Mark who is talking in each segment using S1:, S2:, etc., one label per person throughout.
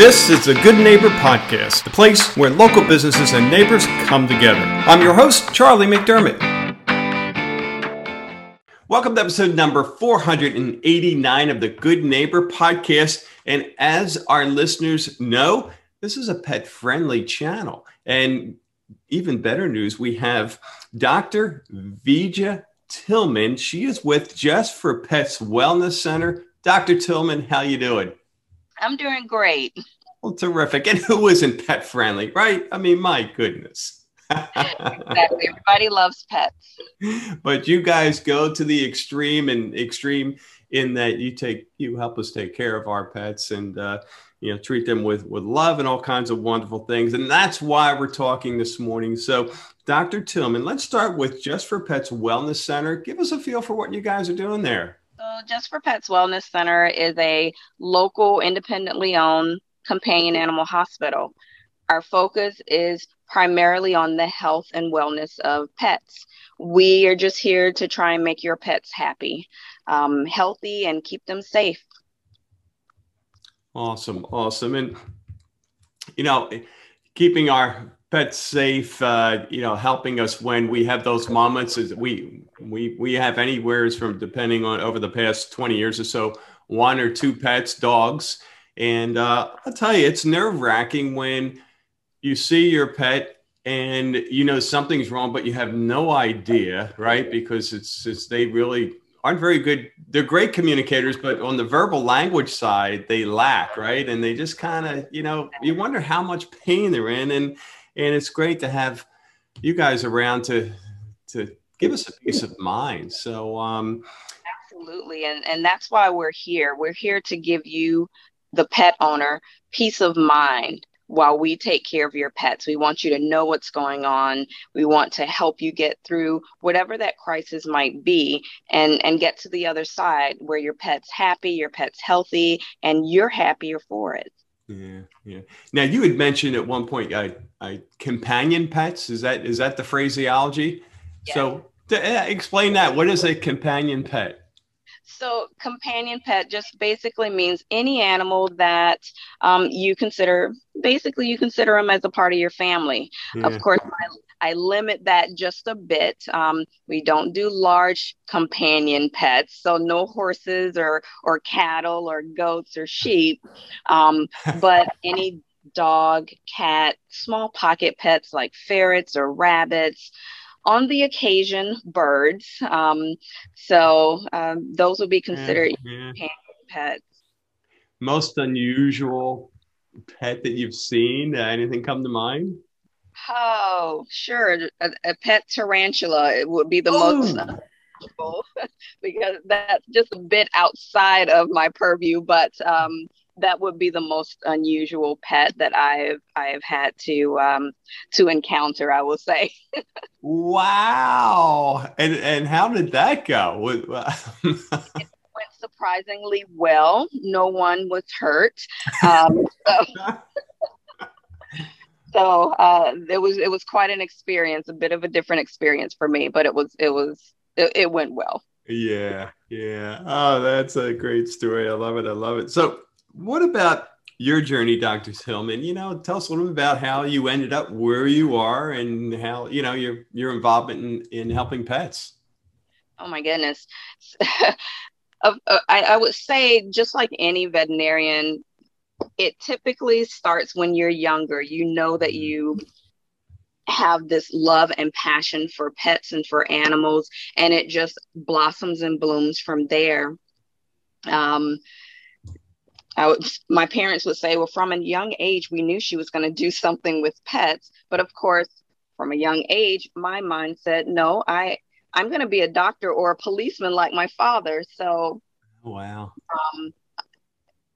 S1: This is the Good Neighbor Podcast, the place where local businesses and neighbors come together. I'm your host, Charlie McDermott. Welcome to episode number 489 of the Good Neighbor Podcast. And as our listeners know, this is a pet friendly channel. And even better news, we have Dr. Vija Tillman. She is with Just for Pets Wellness Center. Dr. Tillman, how you doing?
S2: I'm doing great.
S1: Well, terrific. And who isn't pet friendly, right? I mean, my goodness.
S2: exactly. Everybody loves pets.
S1: But you guys go to the extreme and extreme in that you take you help us take care of our pets and uh, you know treat them with with love and all kinds of wonderful things. And that's why we're talking this morning. So, Dr. Tillman, let's start with Just for Pets Wellness Center. Give us a feel for what you guys are doing there.
S2: So, Just for Pets Wellness Center is a local, independently owned companion animal hospital. Our focus is primarily on the health and wellness of pets. We are just here to try and make your pets happy, um, healthy, and keep them safe.
S1: Awesome, awesome, and you know, keeping our pets safe, uh, you know, helping us when we have those moments. Is we we we have anywhere from depending on over the past twenty years or so, one or two pets, dogs, and uh, I'll tell you, it's nerve wracking when you see your pet and you know something's wrong, but you have no idea, right? Because it's it's they really aren't very good. They're great communicators, but on the verbal language side, they lack, right? And they just kind of, you know, you wonder how much pain they're in, and and it's great to have you guys around to to give us a peace of mind. So, um,
S2: absolutely, and and that's why we're here. We're here to give you, the pet owner, peace of mind while we take care of your pets. We want you to know what's going on. We want to help you get through whatever that crisis might be and and get to the other side where your pet's happy, your pet's healthy and you're happier for it.
S1: Yeah, yeah. Now you had mentioned at one point, I, I companion pets. Is that is that the phraseology? Yes. So to, uh, explain that. What is a companion pet?
S2: So, companion pet just basically means any animal that um, you consider, basically, you consider them as a part of your family. Yeah. Of course, I, I, limit that just a bit. Um, we don't do large companion pets, so no horses or or cattle or goats or sheep, um, but any dog, cat, small pocket pets like ferrets or rabbits on the occasion birds. Um, so um, those would be considered yeah, yeah. pets.
S1: Most unusual pet that you've seen? Uh, anything come to mind?
S2: Oh, sure. A, a pet tarantula it would be the oh. most because that's just a bit outside of my purview. But um, that would be the most unusual pet that I've I've had to um, to encounter. I will say.
S1: wow! And and how did that go?
S2: it went surprisingly well. No one was hurt. Um, so. So uh, it was it was quite an experience, a bit of a different experience for me, but it was it was it, it went well.
S1: Yeah, yeah. Oh, that's a great story. I love it. I love it. So what about your journey, Dr. Tillman? You know, tell us a little bit about how you ended up where you are and how, you know, your your involvement in, in helping pets.
S2: Oh my goodness. Uh, I, I would say just like any veterinarian, it typically starts when you're younger. You know that you have this love and passion for pets and for animals, and it just blossoms and blooms from there. Um, I would, my parents would say, well, from a young age, we knew she was going to do something with pets. But of course, from a young age, my mind said, no, I, I'm going to be a doctor or a policeman like my father. So,
S1: wow.
S2: Um,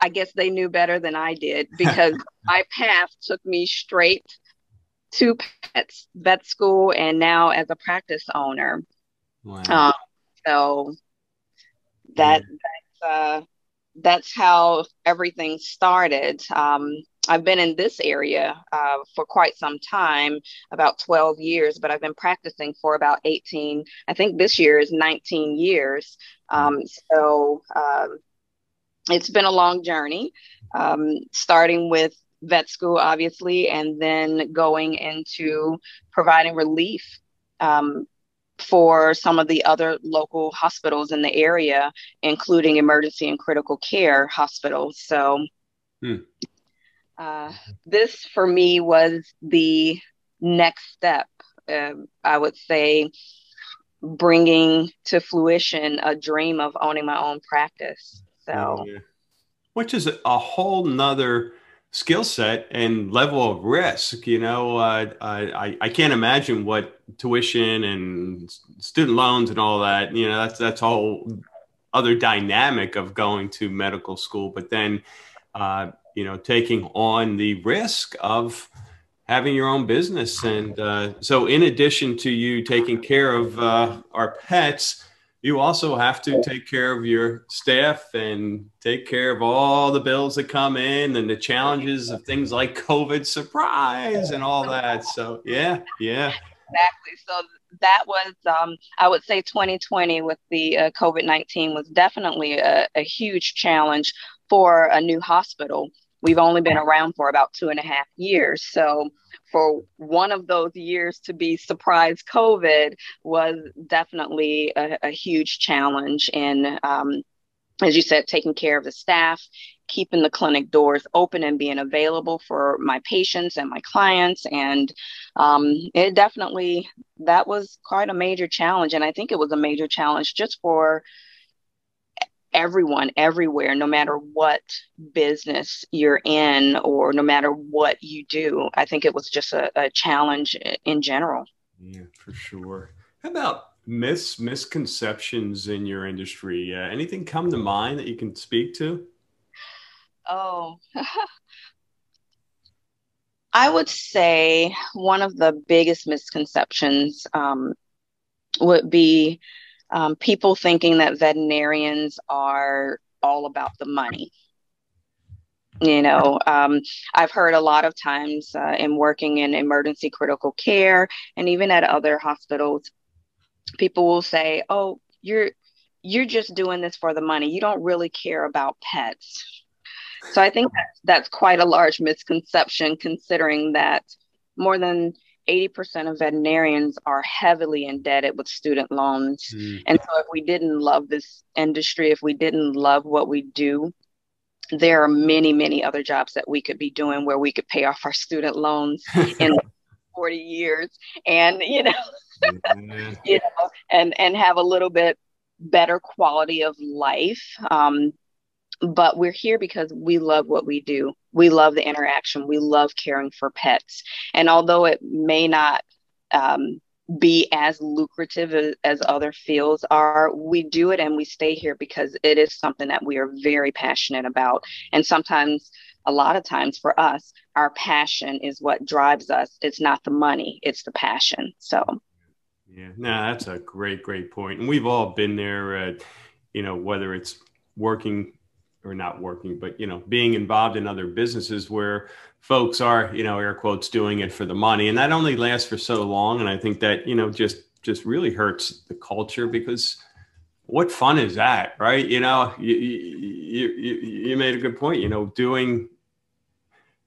S2: I guess they knew better than I did because my path took me straight to pets, vet school and now as a practice owner. Wow. Um, so that, yeah. that's, uh, that's how everything started. Um, I've been in this area uh, for quite some time, about 12 years, but I've been practicing for about 18. I think this year is 19 years. Um, so um, it's been a long journey, um, starting with vet school, obviously, and then going into providing relief um, for some of the other local hospitals in the area, including emergency and critical care hospitals. So, hmm. uh, this for me was the next step. Uh, I would say bringing to fruition a dream of owning my own practice. So, yeah.
S1: which is a whole nother skill set and level of risk. You know, uh, I I can't imagine what tuition and student loans and all that. You know, that's that's whole other dynamic of going to medical school. But then, uh, you know, taking on the risk of having your own business. And uh, so, in addition to you taking care of uh, our pets, you also have to take care of your staff and take care of all the bills that come in and the challenges of things like COVID surprise and all that. So, yeah, yeah.
S2: Exactly. So, that was, um, I would say, 2020 with the uh, COVID 19 was definitely a, a huge challenge for a new hospital we've only been around for about two and a half years. So for one of those years to be surprise COVID was definitely a, a huge challenge in, um, as you said, taking care of the staff, keeping the clinic doors open and being available for my patients and my clients. And um, it definitely, that was quite a major challenge. And I think it was a major challenge just for everyone everywhere, no matter what business you're in or no matter what you do. I think it was just a, a challenge in general.
S1: Yeah, for sure. How about myths, misconceptions in your industry? Uh, anything come to mind that you can speak to?
S2: Oh, I would say one of the biggest misconceptions um, would be um, people thinking that veterinarians are all about the money. You know, um, I've heard a lot of times uh, in working in emergency critical care and even at other hospitals, people will say, "Oh, you're you're just doing this for the money. You don't really care about pets." So I think that's, that's quite a large misconception, considering that more than 80% of veterinarians are heavily indebted with student loans. Mm. And so, if we didn't love this industry, if we didn't love what we do, there are many, many other jobs that we could be doing where we could pay off our student loans in 40 years and, you know, mm-hmm. you know, and, and have a little bit better quality of life. Um, but we're here because we love what we do. We love the interaction. We love caring for pets. And although it may not um, be as lucrative as, as, other fields are, we do it and we stay here because it is something that we are very passionate about. And sometimes, a lot of times for us, our passion is what drives us. It's not the money, it's the passion. So,
S1: yeah, no, that's a great, great point. And we've all been there, uh, you know, whether it's working or not working, but you know, being involved in other businesses where folks are, you know, air quotes, doing it for the money, and that only lasts for so long. And I think that you know, just just really hurts the culture because what fun is that, right? You know, you you you, you made a good point. You know, doing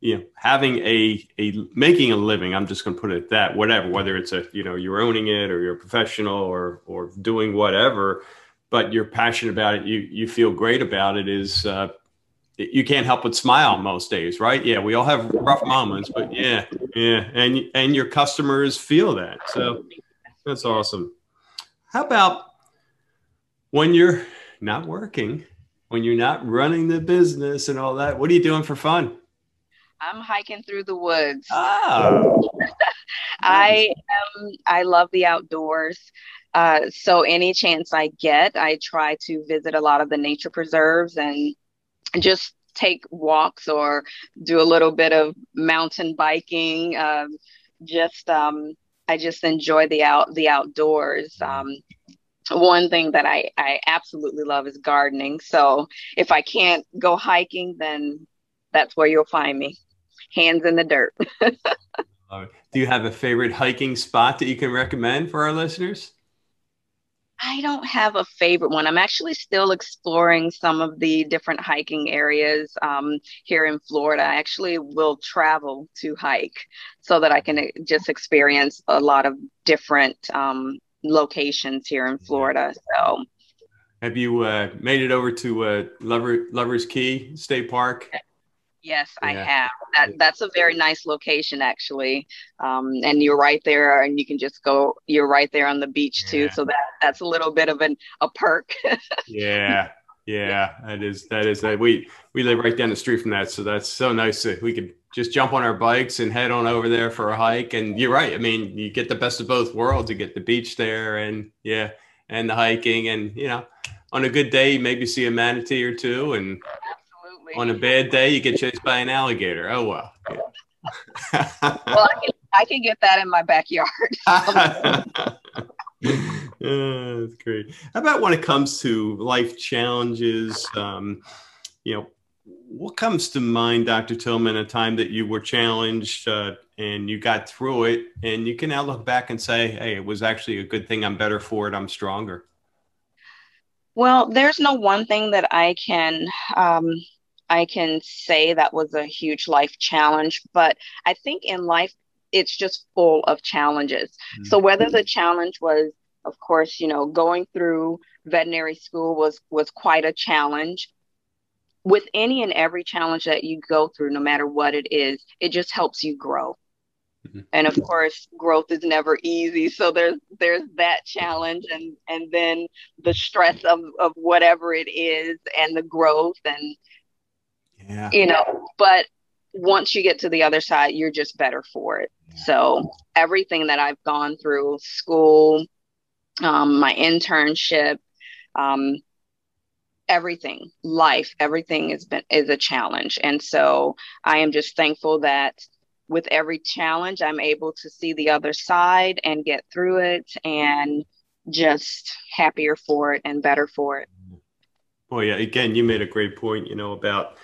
S1: you know having a a making a living i'm just going to put it that whatever whether it's a you know you're owning it or you're a professional or or doing whatever but you're passionate about it, you you feel great about it is uh, you can't help but smile most days, right? Yeah, we all have rough moments, but yeah, yeah, and and your customers feel that, so that's awesome. How about when you're not working, when you're not running the business and all that? What are you doing for fun?
S2: I'm hiking through the woods. Oh. I am. I love the outdoors. Uh, so any chance I get, I try to visit a lot of the nature preserves and just take walks or do a little bit of mountain biking. Um, just um, I just enjoy the out the outdoors. Um, one thing that I, I absolutely love is gardening. So if I can't go hiking, then that's where you'll find me, hands in the dirt.
S1: Do you have a favorite hiking spot that you can recommend for our listeners?
S2: I don't have a favorite one. I'm actually still exploring some of the different hiking areas um, here in Florida. I actually will travel to hike so that I can uh, just experience a lot of different um, locations here in Florida. So,
S1: have you uh, made it over to uh, Lover, Lover's Key State Park?
S2: Yes, yeah. I have. That that's a very nice location actually, um, and you're right there, and you can just go. You're right there on the beach too, so that that's a little bit of an a perk.
S1: yeah, yeah, that is that is that we we live right down the street from that, so that's so nice that we could just jump on our bikes and head on over there for a hike. And you're right. I mean, you get the best of both worlds. You get the beach there, and yeah, and the hiking, and you know, on a good day, maybe see a manatee or two, and on a bad day, you get chased by an alligator. Oh well. Yeah.
S2: well, I can, I can get that in my backyard.
S1: that's great. How about when it comes to life challenges? Um, you know, what comes to mind, Dr. Tillman, a time that you were challenged uh, and you got through it, and you can now look back and say, "Hey, it was actually a good thing. I'm better for it. I'm stronger."
S2: Well, there's no one thing that I can um, I can say that was a huge life challenge, but I think in life, it's just full of challenges. Mm-hmm. So whether the challenge was, of course, you know, going through veterinary school was was quite a challenge. With any and every challenge that you go through, no matter what it is, it just helps you grow. Mm-hmm. And of course, growth is never easy. So there's there's that challenge, and and then the stress of of whatever it is, and the growth, and
S1: yeah.
S2: You know, but once you get to the other side, you're just better for it. Yeah. So everything that I've gone through, school, um, my internship, um, everything, life, everything has been is a challenge. And so I am just thankful that with every challenge, I'm able to see the other side and get through it and just happier for it and better for it.
S1: Well, yeah, again, you made a great point, you know, about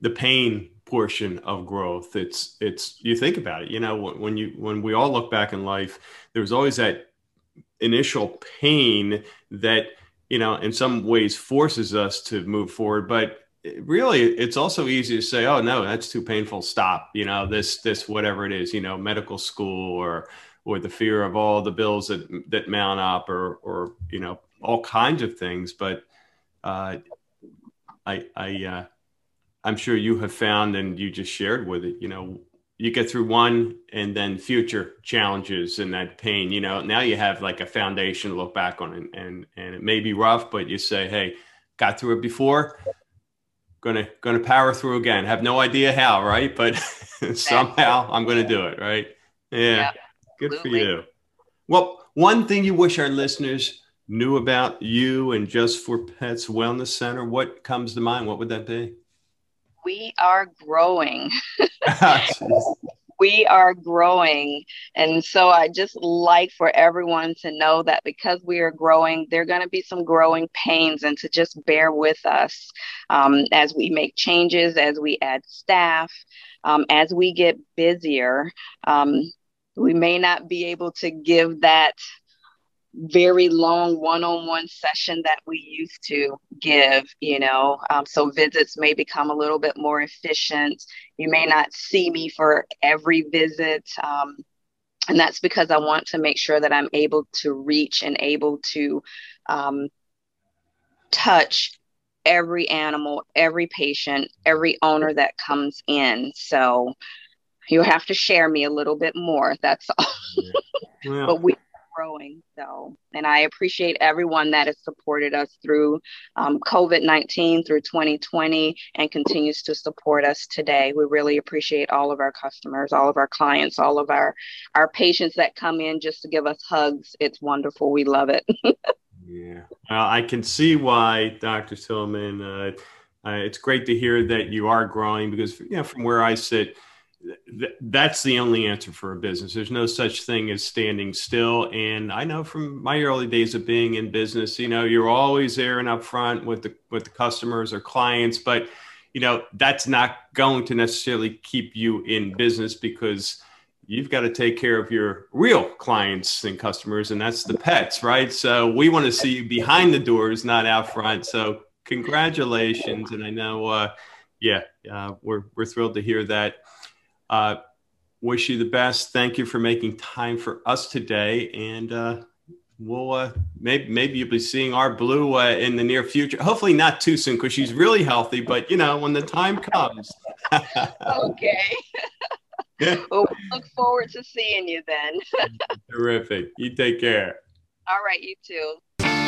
S1: the pain portion of growth it's it's you think about it you know when you when we all look back in life there's always that initial pain that you know in some ways forces us to move forward but really it's also easy to say oh no that's too painful stop you know this this whatever it is you know medical school or or the fear of all the bills that that mount up or or you know all kinds of things but uh i i uh I'm sure you have found and you just shared with it, you know, you get through one and then future challenges and that pain, you know, now you have like a foundation to look back on and, and, and it may be rough, but you say, Hey, got through it before, gonna, gonna power through again. Have no idea how, right. But somehow I'm going to do it. Right. Yeah. yeah Good for you. Well, one thing you wish our listeners knew about you and just for pets wellness center, what comes to mind? What would that be?
S2: We are growing. we are growing. And so I just like for everyone to know that because we are growing, there are going to be some growing pains and to just bear with us um, as we make changes, as we add staff, um, as we get busier. Um, we may not be able to give that very long one-on-one session that we used to give you know um, so visits may become a little bit more efficient. You may not see me for every visit um, and that's because i want to make sure that i'm able to reach and able to um, touch every animal every patient every owner that comes in. So you have to share me a little bit more that's all. Yeah. but we growing. So, and I appreciate everyone that has supported us through um, COVID 19, through 2020, and continues to support us today. We really appreciate all of our customers, all of our clients, all of our, our patients that come in just to give us hugs. It's wonderful. We love it.
S1: yeah. Well, I can see why, Dr. Tillman. Uh, uh, it's great to hear that you are growing because, you know, from where I sit, th- that's the only answer for a business. There's no such thing as standing still. And I know from my early days of being in business, you know, you're always there and up front with the with the customers or clients, but you know that's not going to necessarily keep you in business because you've got to take care of your real clients and customers, and that's the pets, right? So we want to see you behind the doors, not out front. So congratulations, and I know, uh, yeah, uh, we're we're thrilled to hear that. Uh, wish you the best. Thank you for making time for us today, and uh, we'll uh, maybe maybe you'll be seeing our blue uh, in the near future. Hopefully not too soon because she's really healthy. But you know when the time comes.
S2: okay. well, we look forward to seeing you then.
S1: Terrific. You take care.
S2: All right, you too.